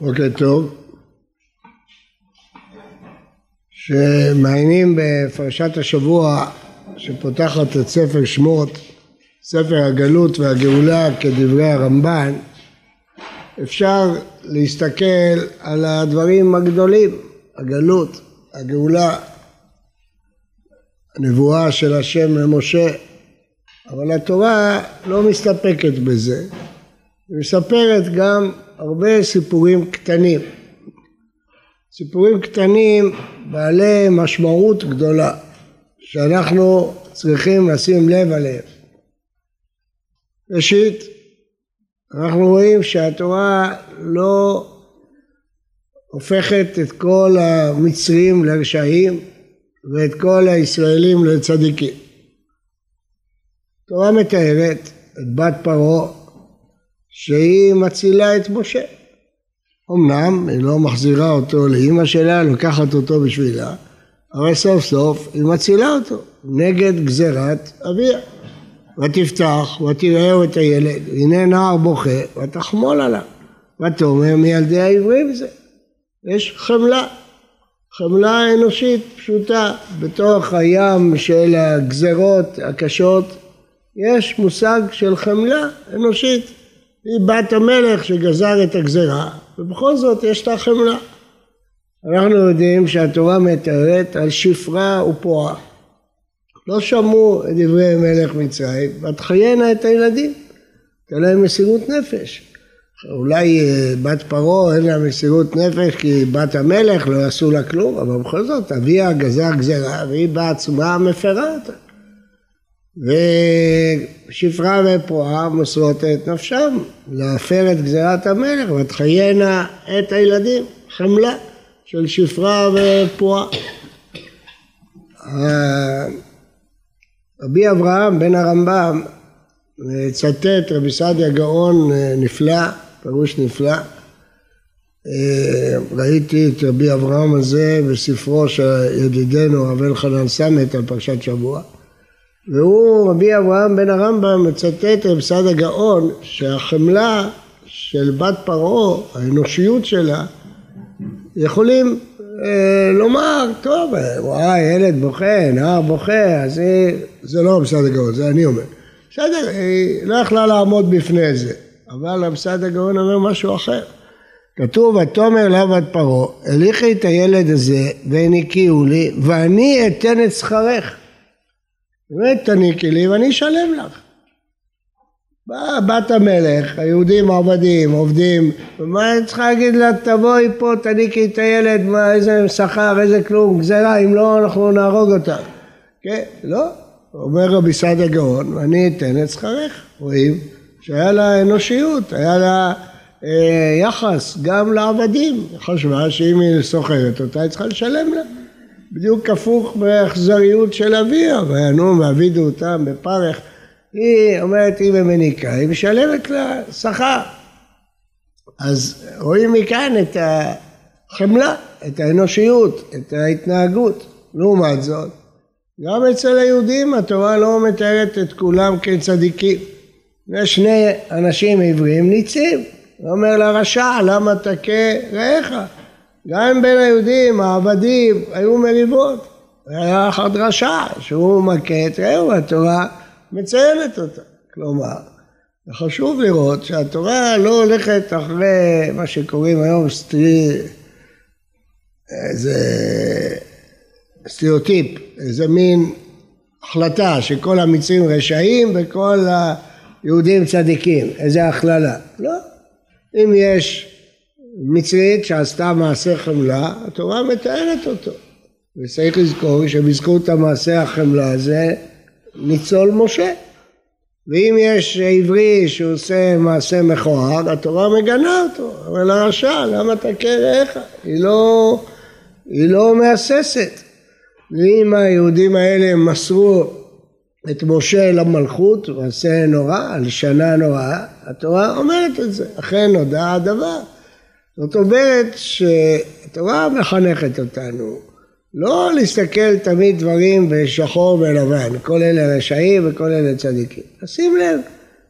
בוקר טוב. שמעיינים בפרשת השבוע שפותחת את ספר שמות, ספר הגלות והגאולה כדברי הרמב"ן, אפשר להסתכל על הדברים הגדולים, הגלות, הגאולה, הנבואה של השם למשה, אבל התורה לא מסתפקת בזה, היא מספרת גם הרבה סיפורים קטנים. סיפורים קטנים בעלי משמעות גדולה, שאנחנו צריכים לשים לב עליהם. ראשית, אנחנו רואים שהתורה לא הופכת את כל המצרים לרשעים ואת כל הישראלים לצדיקים. התורה מתארת את בת פרעה שהיא מצילה את משה. אמנם היא לא מחזירה אותו לאימא שלה, לוקחת אותו בשבילה, אבל סוף סוף היא מצילה אותו נגד גזירת אביה. ותפתח ותראהו את הילד, הנה נער בוכה ותחמול עליו. ותאמר מילדי העברים זה. יש חמלה, חמלה אנושית פשוטה בתוך הים של הגזרות הקשות יש מושג של חמלה אנושית היא בת המלך שגזר את הגזרה, ובכל זאת יש לה חמלה. אנחנו יודעים שהתורה מתארת על שפרה ופועה. לא שמעו את דברי מלך מצרים, ותחיינה את הילדים. תהיה להם מסירות נפש. אולי אה, בת פרעה אין לה מסירות נפש כי בת המלך לא יעשו לה כלום, אבל בכל זאת אביה גזר גזרה והיא בעצמה מפרה אותה. ושפרה ופועה מוסרות את נפשם להפר את גזירת המלך ותחיינה את הילדים, חמלה של שפרה ופועה. רבי אברהם בן הרמב"ם מצטט רבי סעדיה גאון נפלא, פירוש נפלא. ראיתי את רבי אברהם הזה בספרו של ידידנו רב אלחנן סמט על פרשת שבוע. והוא, רבי אברהם בן הרמב"ם, מצטט רב סעד הגאון שהחמלה של בת פרעה, האנושיות שלה, יכולים אה, לומר, טוב, וואי, ילד בוכה, נער בוכה, אז היא, זה לא רב סעד הגאון, זה אני אומר. בסדר, היא לא יכלה לעמוד בפני זה, אבל רב סעד הגאון אומר משהו אחר. כתוב, ותאמר לה בת פרעה, הליכי את הילד הזה והניקיהו לי, ואני אתן את שכרך. באמת תניקי לי ואני אשלם לך. באה בת המלך, היהודים עבדים, עובדים, ומה אני צריכה להגיד לה, תבואי פה, תניקי את הילד, מה, איזה שכר, איזה כלום, גזירה, אם לא, אנחנו נהרוג אותה. כן, לא, אומר רבי סעד גאון, ואני אתן את שכרך. רואים שהיה לה אנושיות, היה לה אה, יחס גם לעבדים. חשבה שאם היא סוחרת אותה, היא צריכה לשלם לה. בדיוק הפוך באכזריות של אביה, וינום ועבידו אותם בפרך. היא אומרת, היא במניקה, היא משלמת לה שכר. אז רואים מכאן את החמלה, את האנושיות, את ההתנהגות. לעומת זאת, גם אצל היהודים התורה לא מתארת את כולם כצדיקים. יש שני אנשים עברים ניצים, הוא אומר לרשע, למה תכה רעך? גם בין היהודים, העבדים, היו מריבות. היה אחד רשע שהוא מכה את רעהו, התורה מציינת אותה. כלומר, חשוב לראות שהתורה לא הולכת אחרי מה שקוראים היום סטרי... איזה סטריאוטיפ, איזה מין החלטה שכל המצרים רשעים וכל היהודים צדיקים, איזה הכללה. לא. אם יש מצרית שעשתה מעשה חמלה, התורה מתארת אותו. וצריך לזכור שבזכות המעשה החמלה הזה ניצול משה. ואם יש עברי שעושה מעשה מכוער, התורה מגנה אותו. אבל הרשע, למה תכה רעך? היא לא, היא לא מהססת. ואם היהודים האלה מסרו את משה למלכות, מעשה נורא, על שנה נוראה, התורה אומרת את זה. אכן נודע הדבר. זאת אומרת שהתורה מחנכת אותנו לא להסתכל תמיד דברים בשחור ולבן, כל אלה רשעים וכל אלה צדיקים. שים לב,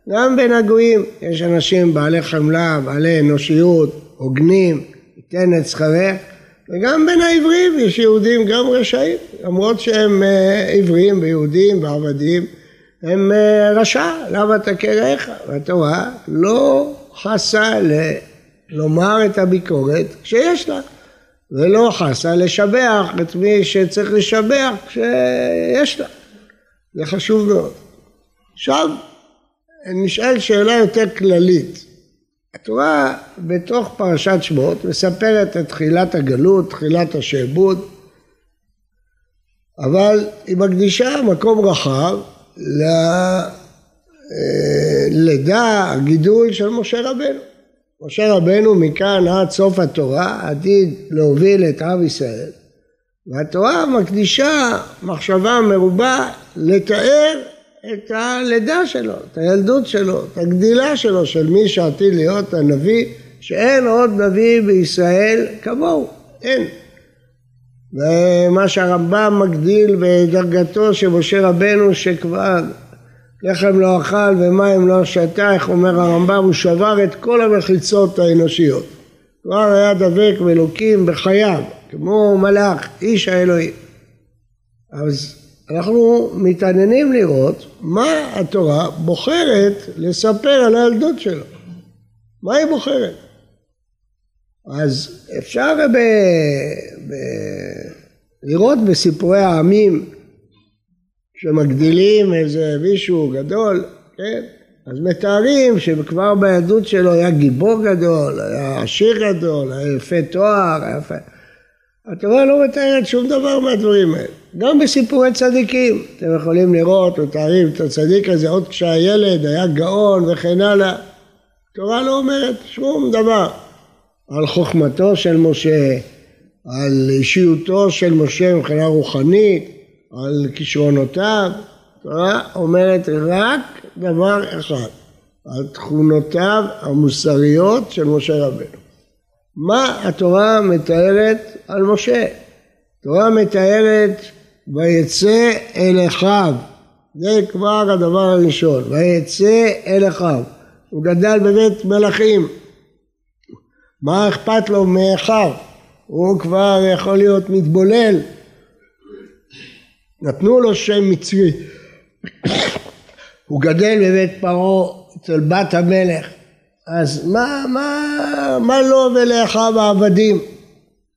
גם בין הגויים יש אנשים בעלי חמלה, בעלי אנושיות, הוגנים, ייתן את שכרך, וגם בין העברים יש יהודים גם רשעים, למרות שהם אה, עברים ויהודים ועבדים, הם אה, רשע, למה תכה רעך? והתורה לא חסה ל... לומר את הביקורת כשיש לה, ולא חסה לשבח את מי שצריך לשבח כשיש לה. זה חשוב מאוד. עכשיו נשאל שאלה יותר כללית. התורה בתוך פרשת שמות מספרת את תחילת הגלות, תחילת השעבוד, אבל היא מקדישה מקום רחב ללידה, הגידול של משה רבנו. משה רבנו מכאן עד סוף התורה עתיד להוביל את עם ישראל והתורה מקדישה מחשבה מרובה לתאר את הלידה שלו, את הילדות שלו, את הגדילה שלו של מי שעתיד להיות הנביא שאין עוד נביא בישראל כמוהו, אין. ומה שהרמב"ם מגדיל בדרגתו של משה רבנו שכבר לחם לא אכל ומים לא שתה, איך אומר הרמב"ם, הוא שבר את כל המחיצות האנושיות. כבר היה דבק באלוקים בחייו, כמו מלאך, איש האלוהים. אז אנחנו מתעניינים לראות מה התורה בוחרת לספר על הילדות שלו. מה היא בוחרת? אז אפשר ב... ב... לראות בסיפורי העמים שמגדילים איזה מישהו גדול, כן? אז מתארים שכבר בילדות שלו היה גיבור גדול, היה עשיר גדול, היה יפה תואר, היה יפה... התורה לא מתארת שום דבר מהדברים האלה. גם בסיפורי צדיקים, אתם יכולים לראות, מתארים את הצדיק הזה עוד כשהילד היה גאון וכן הלאה. התורה לא אומרת שום דבר על חוכמתו של משה, על אישיותו של משה מבחינה רוחנית, על כישרונותיו, התורה אומרת רק דבר אחד, על תכונותיו המוסריות של משה רבנו. מה התורה מתארת על משה? התורה מתארת ויצא אל אחיו, זה כבר הדבר הראשון, ויצא אל אחיו, הוא גדל בבית מלכים, מה אכפת לו מאחיו? הוא כבר יכול להיות מתבולל נתנו לו שם מצרי. הוא גדל בבית פרעה אצל בת המלך. אז מה, מה, מה לו ולאחיו העבדים?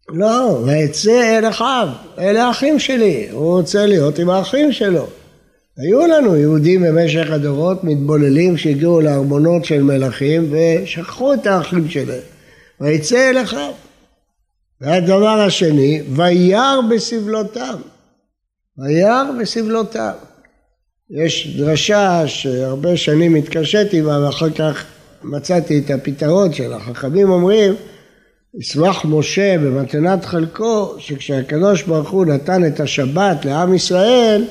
לא, ויצא אל אחיו, אלה האחים שלי, הוא רוצה להיות עם האחים שלו. היו לנו יהודים במשך הדורות מתבוללים שהגיעו לארמונות של מלכים ושכחו את האחים שלהם. ויצא אל אחיו. והדבר השני, וירא בסבלותם. וירא בסבלותיו. יש דרשה שהרבה שנים התקשיתי בה ואחר כך מצאתי את הפתרון שלה. החכמים אומרים, ישמח משה במתנת חלקו, שכשהקדוש ברוך הוא נתן את השבת לעם ישראל,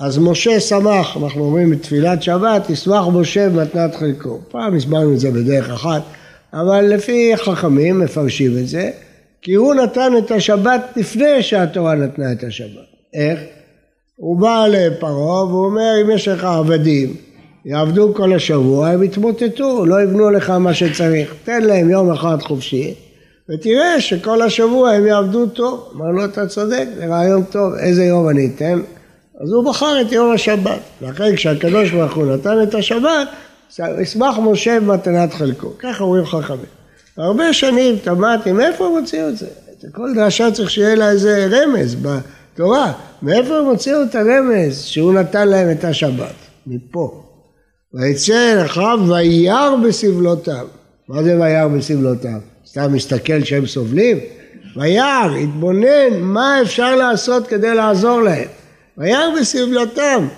אז משה שמח, אנחנו אומרים בתפילת שבת, ישמח משה במתנת חלקו. פעם הסברנו את זה בדרך אחת, אבל לפי חכמים מפרשים את זה, כי הוא נתן את השבת לפני שהתורה נתנה את השבת. איך? הוא בא לפרעה והוא אומר אם יש לך עבדים יעבדו כל השבוע הם יתמוטטו לא יבנו לך מה שצריך. תן להם יום אחד חופשי ותראה שכל השבוע הם יעבדו טוב. אמר לו אתה צודק זה רעיון טוב איזה יום אני אתן? אז הוא בחר את יום השבת. ואחרי כשהקדוש ברוך הוא נתן את השבת ישמח משה במתנת חלקו. ככה אומרים חכמים. הרבה שנים תמדתי מאיפה הם הוציאו את זה? כל דרשה צריך שיהיה לה איזה רמז תורה. מאיפה הם הוציאו את הרמז שהוא נתן להם את השבת? מפה. ויצא אל אחיו וירא בסבלותיו. מה זה וירא בסבלותיו? סתם מסתכל שהם סובלים? וירא, התבונן מה אפשר לעשות כדי לעזור להם. וירא בסבלותם.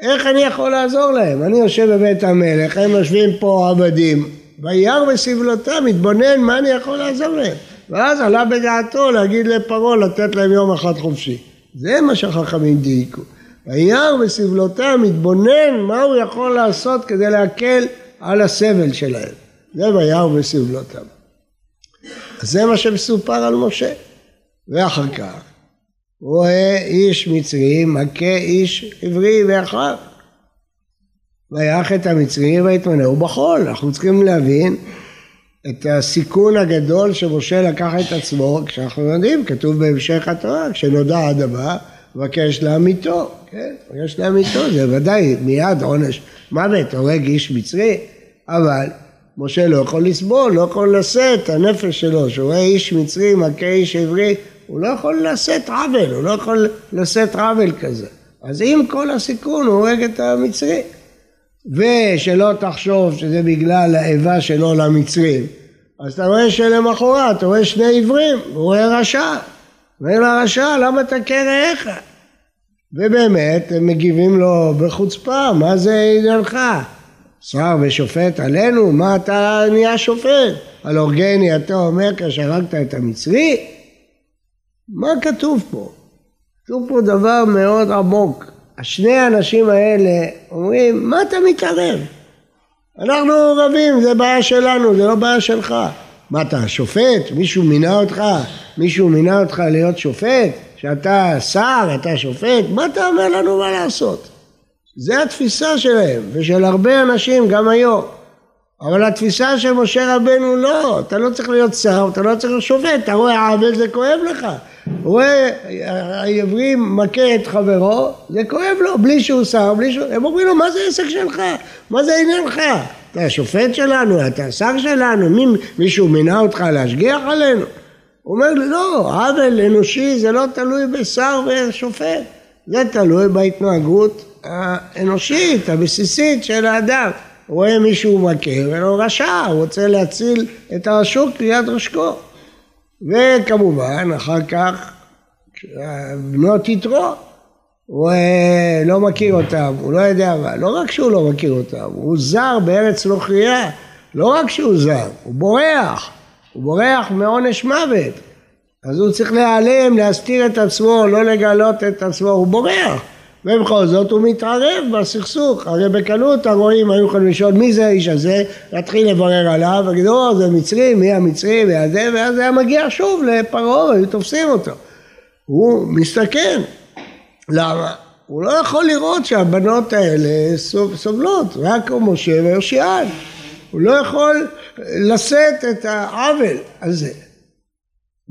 איך אני יכול לעזור להם? אני יושב בבית המלך, הם יושבים פה עבדים. וירא בסבלותם, התבונן מה אני יכול לעזור להם. ואז עלה בדעתו להגיד לפרעה לתת להם יום אחד חופשי. זה מה שהחכמים דייקו. וירא בסבלותם מתבונן מה הוא יכול לעשות כדי להקל על הסבל שלהם. זה וירא בסבלותם. אז זה מה שמסופר על משה. ואחר כך רואה איש מצרי מכה איש עברי ואחיו. ויח את המצרי ויתמנהו בחול. אנחנו צריכים להבין את הסיכון הגדול שמשה לקח את עצמו, כשאנחנו יודעים, כתוב בהמשך התורה, כשנודע הדבר, מבקש להמיתו, כן? מבקש להמיתו, זה ודאי מיד עונש מוות, הורג איש מצרי, אבל משה לא יכול לסבול, לא יכול לשאת את הנפש שלו, שהוא רואה איש מצרי מכה איש עברי, הוא לא יכול לשאת עוול, הוא לא יכול לשאת עוול כזה. אז עם כל הסיכון הוא הורג את המצרי. ושלא תחשוב שזה בגלל האיבה שלו למצרים. אז אתה רואה שלמחרת, אתה רואה שני עיוורים, הוא רואה רשע. אומר לרשע, למה תכה רעיך? ובאמת, הם מגיבים לו בחוצפה, מה זה עניינך? שר ושופט עלינו, מה אתה נהיה שופט? על אורגני אתה אומר כאשר הרגת את המצרי? מה כתוב פה? כתוב פה דבר מאוד עמוק. השני האנשים האלה אומרים, מה אתה מתערב? אנחנו רבים, זה בעיה שלנו, זה לא בעיה שלך. מה אתה שופט? מישהו מינה אותך? מישהו מינה אותך להיות שופט? שאתה שר, אתה שופט? מה אתה אומר לנו מה לעשות? זה התפיסה שלהם, ושל הרבה אנשים גם היום. אבל התפיסה של משה רבנו לא, אתה לא צריך להיות שר, אתה לא צריך להיות שופט, אתה רואה עוול זה כואב לך. רואה העברי מכה את חברו, זה כואב לו, בלי שהוא שר, בלי שהוא... הם אומרים לו, מה זה עסק שלך? מה זה עניינך? אתה השופט שלנו, אתה השר שלנו, מי, מישהו מינה אותך להשגיח עלינו? הוא אומר לא, עוול אנושי זה לא תלוי בשר ושופט, זה תלוי בהתנהגות האנושית, הבסיסית של האדם. הוא רואה מישהו מכה ולא רשע, הוא רוצה להציל את הרשות ליד רשקו. וכמובן, אחר כך, בנות יתרו, הוא לא מכיר אותם, הוא לא יודע מה, לא רק שהוא לא מכיר אותם, הוא זר בארץ נוכריה, לא רק שהוא זר, הוא בורח, הוא בורח מעונש מוות, אז הוא צריך להיעלם, להסתיר את עצמו, לא לגלות את עצמו, הוא בורח. ובכל זאת הוא מתערב בסכסוך, הרי בקלות הרועים היו יכולים לשאול מי זה האיש הזה, להתחיל לברר עליו, ולהגיד, או זה מצרי, מי המצרי, והזה, ואז היה מגיע שוב לפרעה, היו תופסים אותו. הוא מסתכן, למה? הוא לא יכול לראות שהבנות האלה סובלות, רק משה ויושיען. הוא לא יכול לשאת את העוול הזה.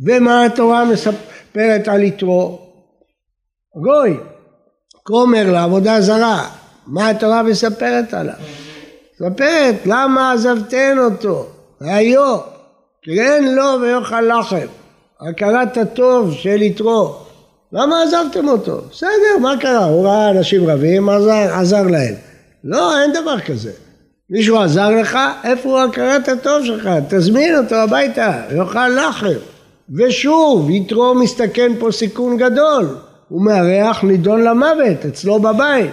ומה התורה מספרת על יתרו? גוי. כומר לעבודה זרה, מה התורה מספרת עליו? מספרת למה עזבתן אותו, כי אין לו ויאכל לחם, הכרת הטוב של יתרו, למה עזבתם אותו? בסדר, מה קרה? הוא ראה אנשים רבים, עזר, עזר להם. לא, אין דבר כזה. מישהו עזר לך, איפה הוא הכרת הטוב שלך? תזמין אותו הביתה, יאכל לחם. ושוב, יתרו מסתכן פה סיכון גדול. הוא מארח נידון למוות אצלו בבית.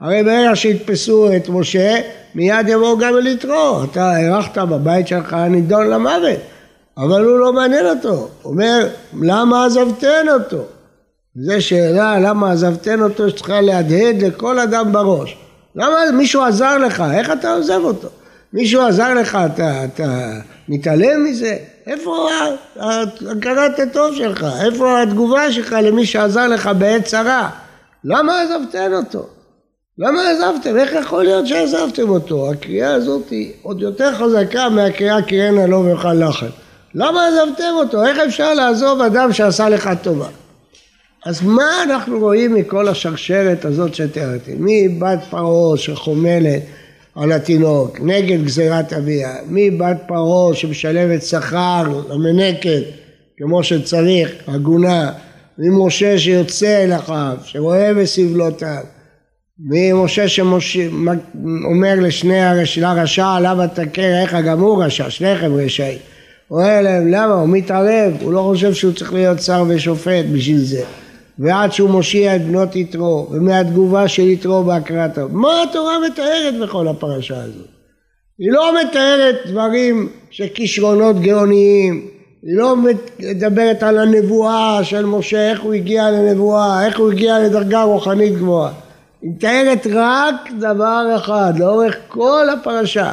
הרי ברגע שיתפסו את משה, מיד יבואו גם אל יתרו. אתה אירחת בבית שלך נידון למוות. אבל הוא לא מעניין אותו. הוא אומר, למה עזבתן אותו? זו שאלה למה עזבתן אותו שצריכה להדהד לכל אדם בראש. למה מישהו עזר לך? איך אתה עוזב אותו? מישהו עזר לך, אתה, אתה מתעלם מזה? איפה הכרת הטוב שלך? איפה התגובה שלך למי שעזר לך בעת צרה? למה עזבתן אותו? למה עזבתם? איך יכול להיות שעזבתם אותו? הקריאה הזאת היא עוד יותר חזקה מהקריאה קריאנה לא ויאכל לחם. למה עזבתם אותו? איך אפשר לעזוב אדם שעשה לך טובה? אז מה אנחנו רואים מכל השרשרת הזאת שתיארתי? מבת פרעה שחומלת על התינוק, נגד גזירת אביה, מבת פרעה שמשלמת שכר למנקת כמו שצריך, הגונה, ממשה שיוצא אל אחיו, שרואה בסבלותיו, ממשה שאומר לשני. לרשע למה תכה איך גם הוא רשע, שניכם רשעים. אומר להם למה, הוא מתערב, הוא לא חושב שהוא צריך להיות שר ושופט בשביל זה. ועד שהוא מושיע את בנות יתרו, ומהתגובה של יתרו בהקראת מה התורה מתארת בכל הפרשה הזאת? היא לא מתארת דברים של כישרונות גאוניים, היא לא מדברת על הנבואה של משה, איך הוא הגיע לנבואה, איך הוא הגיע לדרגה רוחנית גבוהה. היא מתארת רק דבר אחד לאורך כל הפרשה,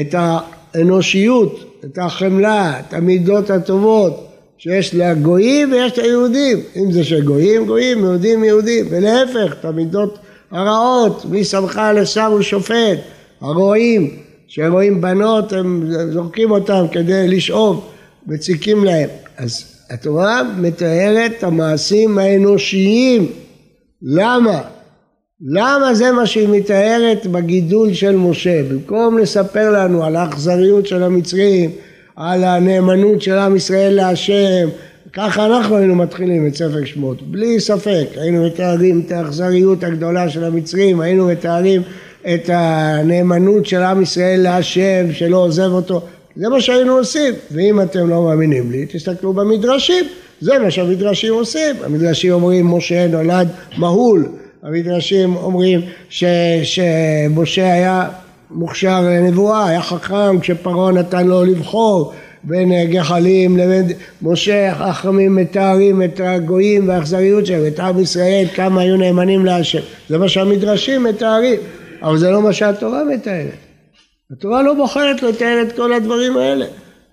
את האנושיות, את החמלה, את המידות הטובות, שיש לגויים ויש ליהודים, אם זה של גויים, גויים, יהודים, יהודים, ולהפך, את המידות הרעות, מי שמך לשר ושופט, הרועים, שרואים בנות הם זורקים אותם כדי לשאוב, מציקים להם. אז התורה מתארת את המעשים האנושיים. למה? למה זה מה שהיא מתארת בגידול של משה? במקום לספר לנו על האכזריות של המצרים, על הנאמנות של עם ישראל להשם, ככה אנחנו היינו מתחילים את ספר שמות, בלי ספק, היינו מתארים את האכזריות הגדולה של המצרים, היינו מתארים את הנאמנות של עם ישראל להשם, שלא עוזב אותו, זה מה שהיינו עושים, ואם אתם לא מאמינים לי, תסתכלו במדרשים, זה מה שהמדרשים עושים, המדרשים אומרים משה נולד מהול, המדרשים אומרים שמשה היה מוכשר לנבואה, היה חכם כשפרעה נתן לו לבחור בין גחלים לבין משה החכמים מתארים את הגויים והאכזריות שלהם, את עם ישראל כמה היו נאמנים להשם, זה מה שהמדרשים מתארים, אבל זה לא מה שהתורה מתארת, התורה לא בוחרת לתאר את כל הדברים האלה,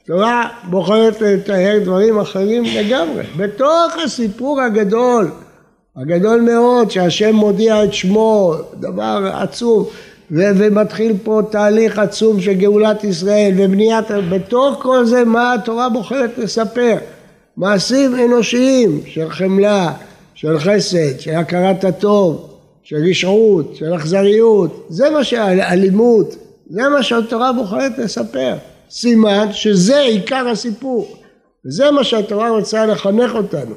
התורה בוחרת לתאר דברים אחרים לגמרי, בתוך הסיפור הגדול הגדול מאוד שהשם מודיע את שמו, דבר עצום, ו- ומתחיל פה תהליך עצום של גאולת ישראל ובניית, בתוך כל זה מה התורה בוחרת לספר? מעשים אנושיים של חמלה, של חסד, של הכרת הטוב, של רשעות, של אכזריות, זה מה שאלימות, זה מה שהתורה בוחרת לספר. סימן שזה עיקר הסיפור, וזה מה שהתורה רוצה לחנך אותנו.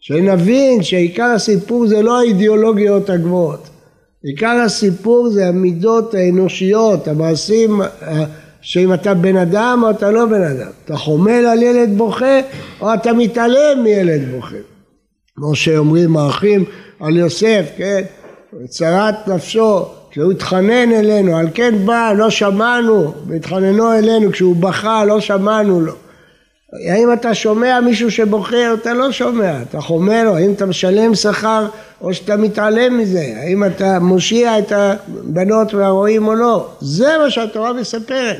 שנבין שעיקר הסיפור זה לא האידיאולוגיות הגבוהות, עיקר הסיפור זה המידות האנושיות, המעשים אה, שאם אתה בן אדם או אתה לא בן אדם, אתה חומל על ילד בוכה או אתה מתעלם מילד בוכה, כמו שאומרים האחים על יוסף, כן, צרת נפשו, כשהוא התחנן אלינו, על כן בא, לא שמענו, והתחננו אלינו, כשהוא בכה לא שמענו לו האם אתה שומע מישהו שבוחר? אתה לא שומע, אתה חומר לו, האם אתה משלם שכר או שאתה מתעלם מזה, האם אתה מושיע את הבנות והרועים או לא, זה מה שהתורה מספרת.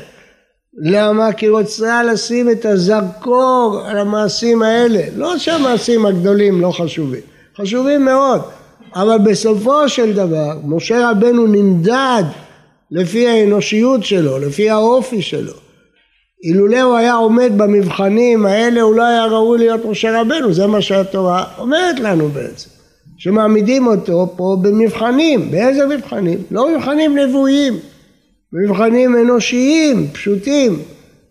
למה? כי רוצה לשים את הזרקור על המעשים האלה, לא שהמעשים הגדולים לא חשובים, חשובים מאוד, אבל בסופו של דבר משה רבנו נמדד לפי האנושיות שלו, לפי האופי שלו אילולא הוא היה עומד במבחנים האלה הוא לא היה ראוי להיות משה רבנו, זה מה שהתורה אומרת לנו בעצם. שמעמידים אותו פה במבחנים, באיזה מבחנים? לא מבחנים נבואיים, במבחנים אנושיים, פשוטים,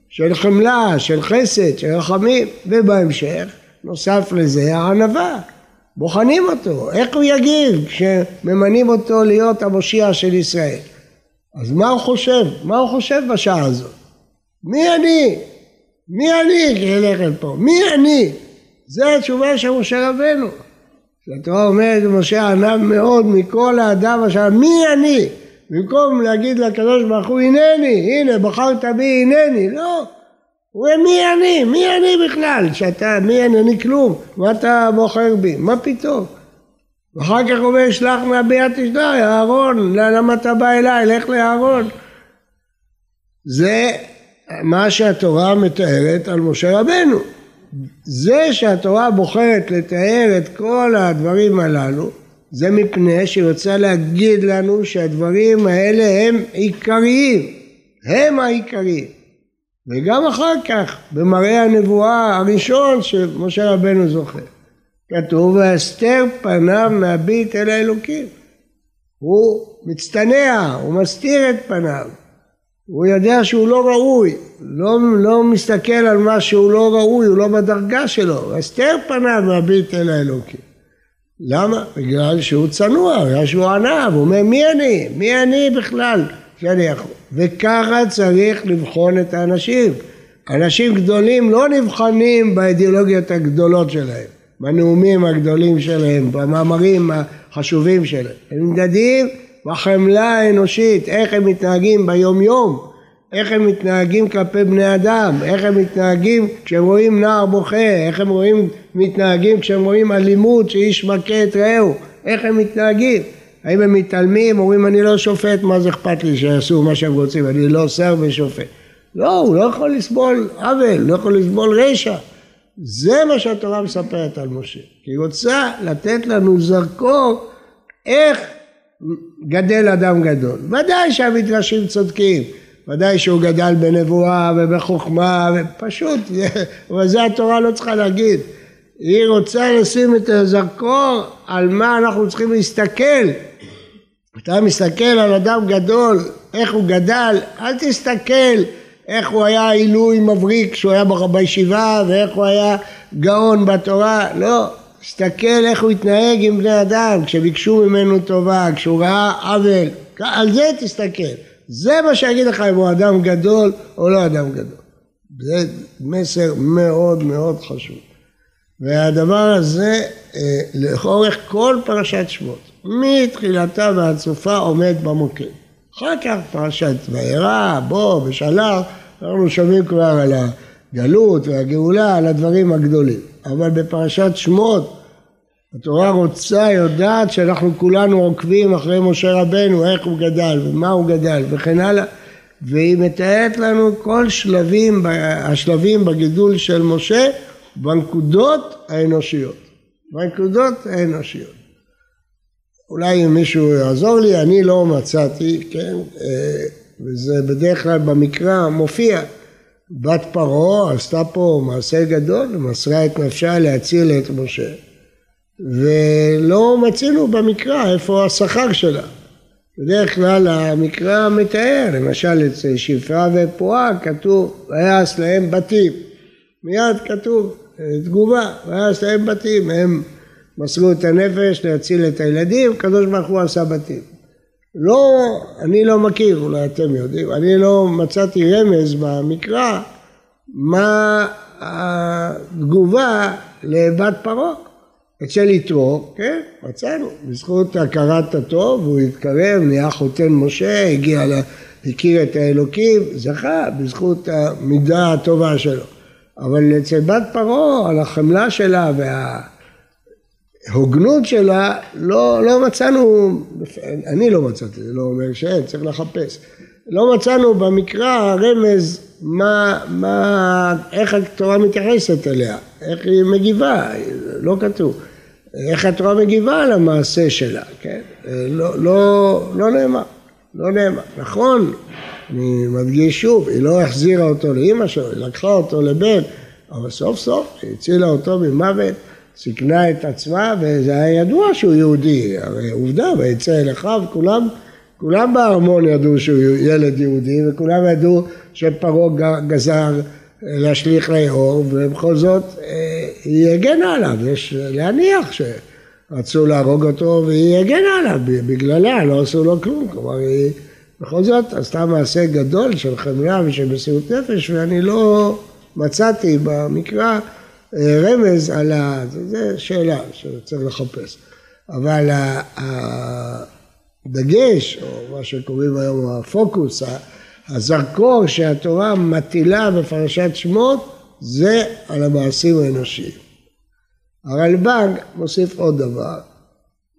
של חמלה, של חסד, של רחמים, ובהמשך, נוסף לזה, הענווה. בוחנים אותו, איך הוא יגיב כשממנים אותו להיות המושיע של ישראל. אז מה הוא חושב? מה הוא חושב בשעה הזאת? מי אני? מי אני כאליכם פה? מי אני? זו התשובה של משה רבנו. התורה אומרת משה ענב מאוד מכל האדם אשר מי אני? במקום להגיד לקדוש ברוך הוא הנני, הנה בחרת בי הנני, לא. הוא אומר מי אני? מי אני בכלל? שאתה, מי אני? אני כלום. מה אתה בוחר בי? מה פתאום? ואחר כך הוא אומר שלח ביד תשדי, אהרון, למה אתה בא אליי? לך לאהרון. זה מה שהתורה מתארת על משה רבנו. זה שהתורה בוחרת לתאר את כל הדברים הללו, זה מפני שהיא רוצה להגיד לנו שהדברים האלה הם עיקריים, הם העיקריים. וגם אחר כך, במראה הנבואה הראשון שמשה רבנו זוכר, כתוב, והסתר פניו מהביט אל האלוקים. הוא מצטנע, הוא מסתיר את פניו. הוא יודע שהוא לא ראוי, לא, לא מסתכל על מה שהוא לא ראוי, הוא לא בדרגה שלו, הסתר פניו מביט אל האלוקים. למה? בגלל שהוא צנוע, בגלל שהוא ענב, הוא אומר מי אני? מי אני בכלל שאני יכול? וככה צריך לבחון את האנשים. אנשים גדולים לא נבחנים באידיאולוגיות הגדולות שלהם, בנאומים הגדולים שלהם, במאמרים החשובים שלהם. הם נמדדים בחמלה האנושית, איך הם מתנהגים ביום יום, איך הם מתנהגים כלפי בני אדם, איך הם מתנהגים כשהם רואים נער בוכה, איך הם רואים, מתנהגים כשהם רואים אלימות שאיש מכה את רעהו, איך הם מתנהגים, האם הם מתעלמים, אומרים אני לא שופט, מה זה אכפת לי שיעשו מה שהם רוצים, אני לא שר ושופט. לא, הוא לא יכול לסבול עוול, לא יכול לסבול רשע. זה מה שהתורה מספרת על משה. היא רוצה לתת לנו זרקור איך גדל אדם גדול. ודאי שהמדרשים צודקים. ודאי שהוא גדל בנבואה ובחוכמה, ופשוט, אבל זה התורה לא צריכה להגיד. היא רוצה לשים את הזרקור על מה אנחנו צריכים להסתכל. אתה מסתכל על אדם גדול, איך הוא גדל, אל תסתכל איך הוא היה עילוי מבריק כשהוא היה בישיבה ואיך הוא היה גאון בתורה, לא, תסתכל איך הוא התנהג עם בני אדם כשביקשו ממנו טובה, כשהוא ראה עוול, על זה תסתכל. זה מה שיגיד לך אם הוא אדם גדול או לא אדם גדול. זה מסר מאוד מאוד חשוב. והדבר הזה אה, לאורך כל פרשת שמות, מתחילתה ועד סופה עומד במוקד. אחר כך פרשת וירא, בוא, בשלח, אנחנו שומעים כבר על הגלות והגאולה, על הדברים הגדולים. אבל בפרשת שמות התורה רוצה, יודעת שאנחנו כולנו עוקבים אחרי משה רבנו, איך הוא גדל ומה הוא גדל וכן הלאה, והיא מתארת לנו כל שלבים, השלבים בגידול של משה בנקודות האנושיות. בנקודות האנושיות. אולי אם מישהו יעזור לי, אני לא מצאתי, כן, אה, וזה בדרך כלל במקרא מופיע. בת פרעה עשתה פה מעשה גדול, מסרה את נפשה להציל את משה. ולא מצינו במקרא איפה השכר שלה. בדרך כלל המקרא מתאר, למשל אצל שפרה ופועה כתוב ויעש להם בתים. מיד כתוב תגובה, ויעש להם בתים, הם מסרו את הנפש להציל את הילדים, הקדוש ברוך הוא עשה בתים. לא, אני לא מכיר, אולי אתם יודעים, אני לא מצאתי רמז במקרא מה התגובה לבת פרעה. אצל יתרו, כן, מצאנו, בזכות הכרת הטוב, הוא התקרב, נהיה חותן משה, הגיע, לה, הכיר את האלוקים, זכה בזכות המידה הטובה שלו. אבל אצל בת פרעה, על החמלה שלה וההוגנות שלה, לא, לא מצאנו, אני לא מצאתי, זה לא אומר שאין, צריך לחפש. לא מצאנו במקרא רמז מה, מה, איך התורה מתייחסת אליה, איך היא מגיבה, לא כתוב. איך התורה מגיבה על המעשה שלה, כן? לא, לא, לא נאמר, לא נאמר. נכון, אני מדגיש שוב, היא לא החזירה אותו לאימא שלו, היא לקחה אותו לבן, אבל סוף סוף היא הצילה אותו ממוות, סיכנה את עצמה, וזה היה ידוע שהוא יהודי, הרי עובדה, ויצא אל אחיו, כולם, כולם בארמון ידעו שהוא ילד יהודי, וכולם ידעו שפרעה גזר להשליך ליאור, ובכל זאת אה, היא הגנה עליו, יש להניח שרצו להרוג אותו והיא הגנה עליו, בגללה לא עשו לו כלום, כלומר היא בכל זאת עשתה מעשה גדול של חמלה ושל מסירות נפש ואני לא מצאתי במקרא רמז על ה... זו שאלה שצריך לחפש, אבל הדגש, או מה שקוראים היום הפוקוס, הזרקור שהתורה מטילה בפרשת שמות זה על המעשים האנושיים. הרלב"ג מוסיף עוד דבר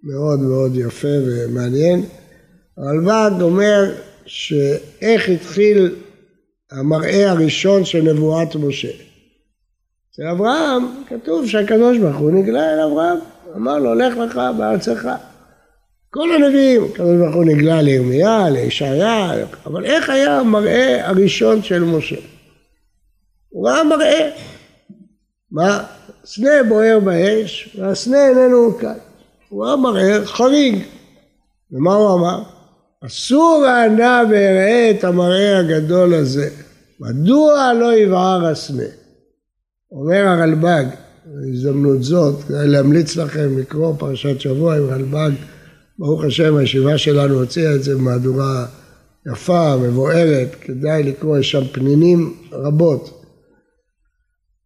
מאוד מאוד יפה ומעניין. הרלב"ג אומר שאיך התחיל המראה הראשון של נבואת משה. אצל אברהם כתוב שהקדוש ברוך הוא נגלה אל אברהם, אמר לו לך לך בארצך. כל הנביאים, הקדוש ברוך הוא נגלה לירמיה, לישעיה, אבל איך היה המראה הראשון של משה? הוא ראה מראה. מה? סנה בוער באש, והסנה איננו כאן. הוא ראה מראה חריג. ומה הוא אמר? אסור הענה ואראה את המראה הגדול הזה. מדוע לא יבער הסנה? אומר הרלב"ג, בהזדמנות זאת, להמליץ לכם לקרוא פרשת שבוע עם רלב"ג ברוך השם הישיבה שלנו הוציאה את זה במהדורה יפה, מבוארת, כדאי לקרוא, יש שם פנינים רבות.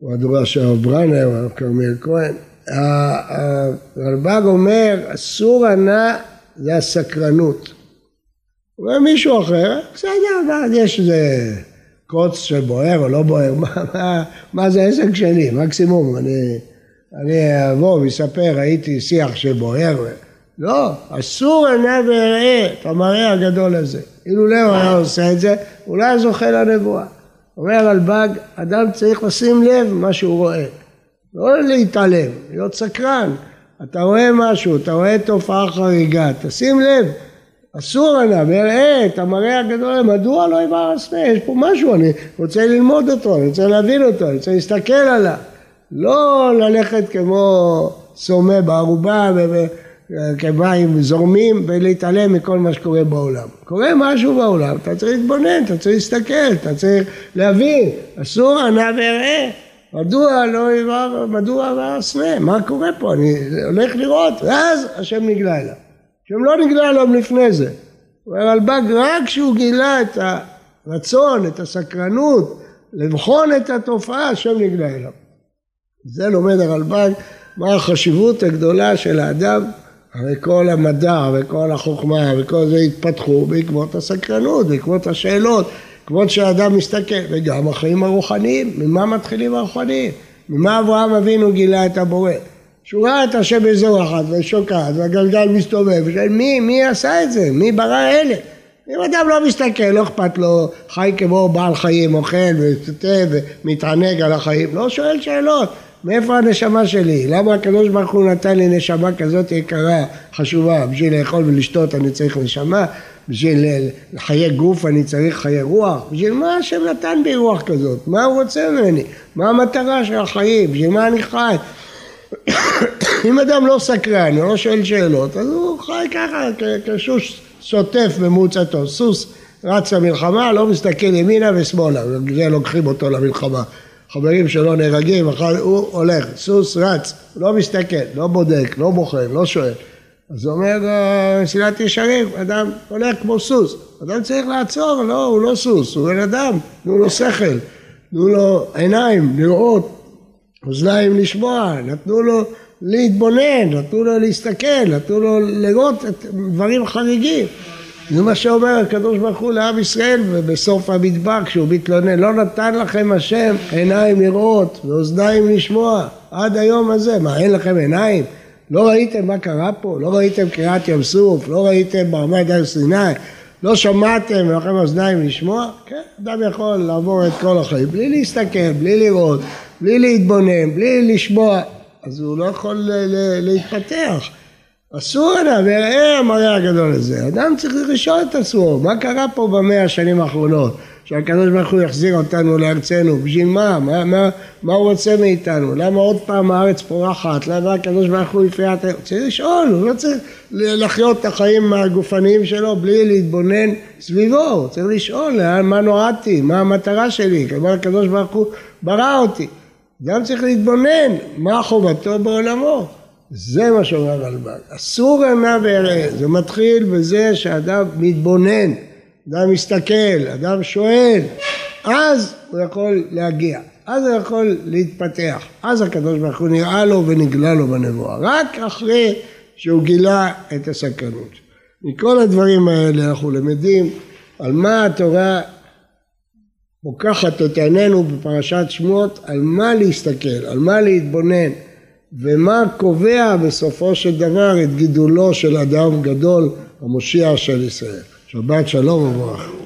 מהדורה של הרב ברנר, הרב כרמיאל כהן. הרלב"ג אומר, אסור הנע זה הסקרנות. אומר מישהו אחר, בסדר, יש איזה קוץ שבוער או לא בוער, מה, מה, מה זה עסק שלי, מקסימום, אני, אני אבוא ואספר, ראיתי שיח שבוער. לא, אסור עיני ואראה את המראה הגדול הזה. אילולא הוא היה עושה את זה, הוא לא היה זוכה לנבואה. אומר הרלב"ג, אדם צריך לשים לב מה שהוא רואה. לא להתעלם, להיות סקרן. אתה רואה משהו, אתה רואה תופעה חריגה, תשים לב. אסור עליו, ויראה את המראה הגדול, מדוע לא יבער הסנה? יש פה משהו, אני רוצה ללמוד אותו, אני רוצה להבין אותו, אני רוצה להסתכל עליו. לא ללכת כמו סומה בערובה וכמים זורמים ולהתעלם מכל מה שקורה בעולם. קורה משהו בעולם, אתה צריך להתבונן, אתה צריך להסתכל, אתה צריך להבין. אסור ענה ויראה. מדוע לא יבער, מדוע יבער הסנה? מה קורה פה? אני הולך לראות, ואז השם נגלה אליו. השם לא נגלה אליו לפני זה. הרלב"ג רק כשהוא גילה את הרצון, את הסקרנות, לבחון את התופעה, השם נגלה אליו. זה לומד הרלב"ג מה החשיבות הגדולה של האדם, הרי כל המדע וכל החוכמה וכל זה התפתחו בעקבות הסקרנות, בעקבות השאלות, בעקבות שהאדם מסתכל, וגם החיים הרוחניים, ממה מתחילים הרוחניים? ממה אברהם אבינו גילה את הבורא? שהוא ראה את השם בזורחת ושוקעת והגלגל מסתובב, מי, מי עשה את זה? מי ברא אלה? אם אדם לא מסתכל, לא אכפת לו, חי כמו בעל חיים, אוכל ושותה ומתענג על החיים, לא שואל שאלות, מאיפה הנשמה שלי? למה הקדוש ברוך הוא נתן לי נשמה כזאת יקרה, חשובה, בשביל לאכול ולשתות אני צריך נשמה, בשביל חיי גוף אני צריך חיי רוח, בשביל מה השם נתן בי רוח כזאת? מה הוא רוצה ממני? מה המטרה של החיים? בשביל מה אני חי? אם אדם לא סקרן, לא שואל שאלות, אז הוא חי ככה כשוש שוטף במוצאתו, סוס רץ למלחמה, לא מסתכל ימינה ושמאלה, זה לוקחים אותו למלחמה. חברים שלו נהרגים, הוא הולך, סוס רץ, לא מסתכל, לא בודק, לא בוחן, לא שואל. אז הוא אומר מסילת ישרים, אדם הולך כמו סוס, אדם צריך לעצור, לא, הוא לא סוס, הוא בן אדם, תנו לו שכל, תנו לו עיניים לראות, אוזניים לשמוע, נתנו לו להתבונן, נתנו לו להסתכל, נתנו לו לראות את דברים חריגים. זה מה שאומר הקדוש ברוך הוא לעם ישראל ובסוף המדבר כשהוא מתלונן לא נתן לכם השם עיניים לראות ואוזניים לשמוע עד היום הזה מה אין לכם עיניים? לא ראיתם מה קרה פה? לא ראיתם קריעת ים סוף? לא ראיתם מעמד הר סיני? לא שמעתם ולכם אוזניים לשמוע? כן, אדם יכול לעבור את כל החיים בלי להסתכל, בלי לראות, בלי להתבונן, בלי לשמוע אז הוא לא יכול להתפתח אסור עליו, ויראה המראה הגדול הזה. אדם צריך לשאול את עצמו, מה קרה פה במאה השנים האחרונות? שהקדוש ברוך הוא יחזיר אותנו לארצנו, בשביל מה? מה, מה? מה הוא רוצה מאיתנו? למה עוד פעם הארץ פורחת? למה הקדוש ברוך הוא הפריע את... צריך לשאול, הוא לא צריך לחיות את החיים הגופניים שלו בלי להתבונן סביבו, הוא צריך לשאול מה נועדתי, מה המטרה שלי, כלומר הקדוש ברוך הוא ברא אותי. גם צריך להתבונן מה חובתו בעולמו. זה מה שאומר הרלב"ג. אסור עיניו ויראה. זה מתחיל בזה שאדם מתבונן, אדם מסתכל, אדם שואל, אז הוא יכול להגיע, אז הוא יכול להתפתח, אז הקדוש ברוך הוא נראה לו ונגלה לו בנבואה, רק אחרי שהוא גילה את הסקרנות. מכל הדברים האלה אנחנו למדים על מה התורה לוקחת את עינינו בפרשת שמות, על מה להסתכל, על מה להתבונן. ומה קובע בסופו של דבר את גידולו של אדם גדול, המושיע של ישראל. שבת שלום וברכה.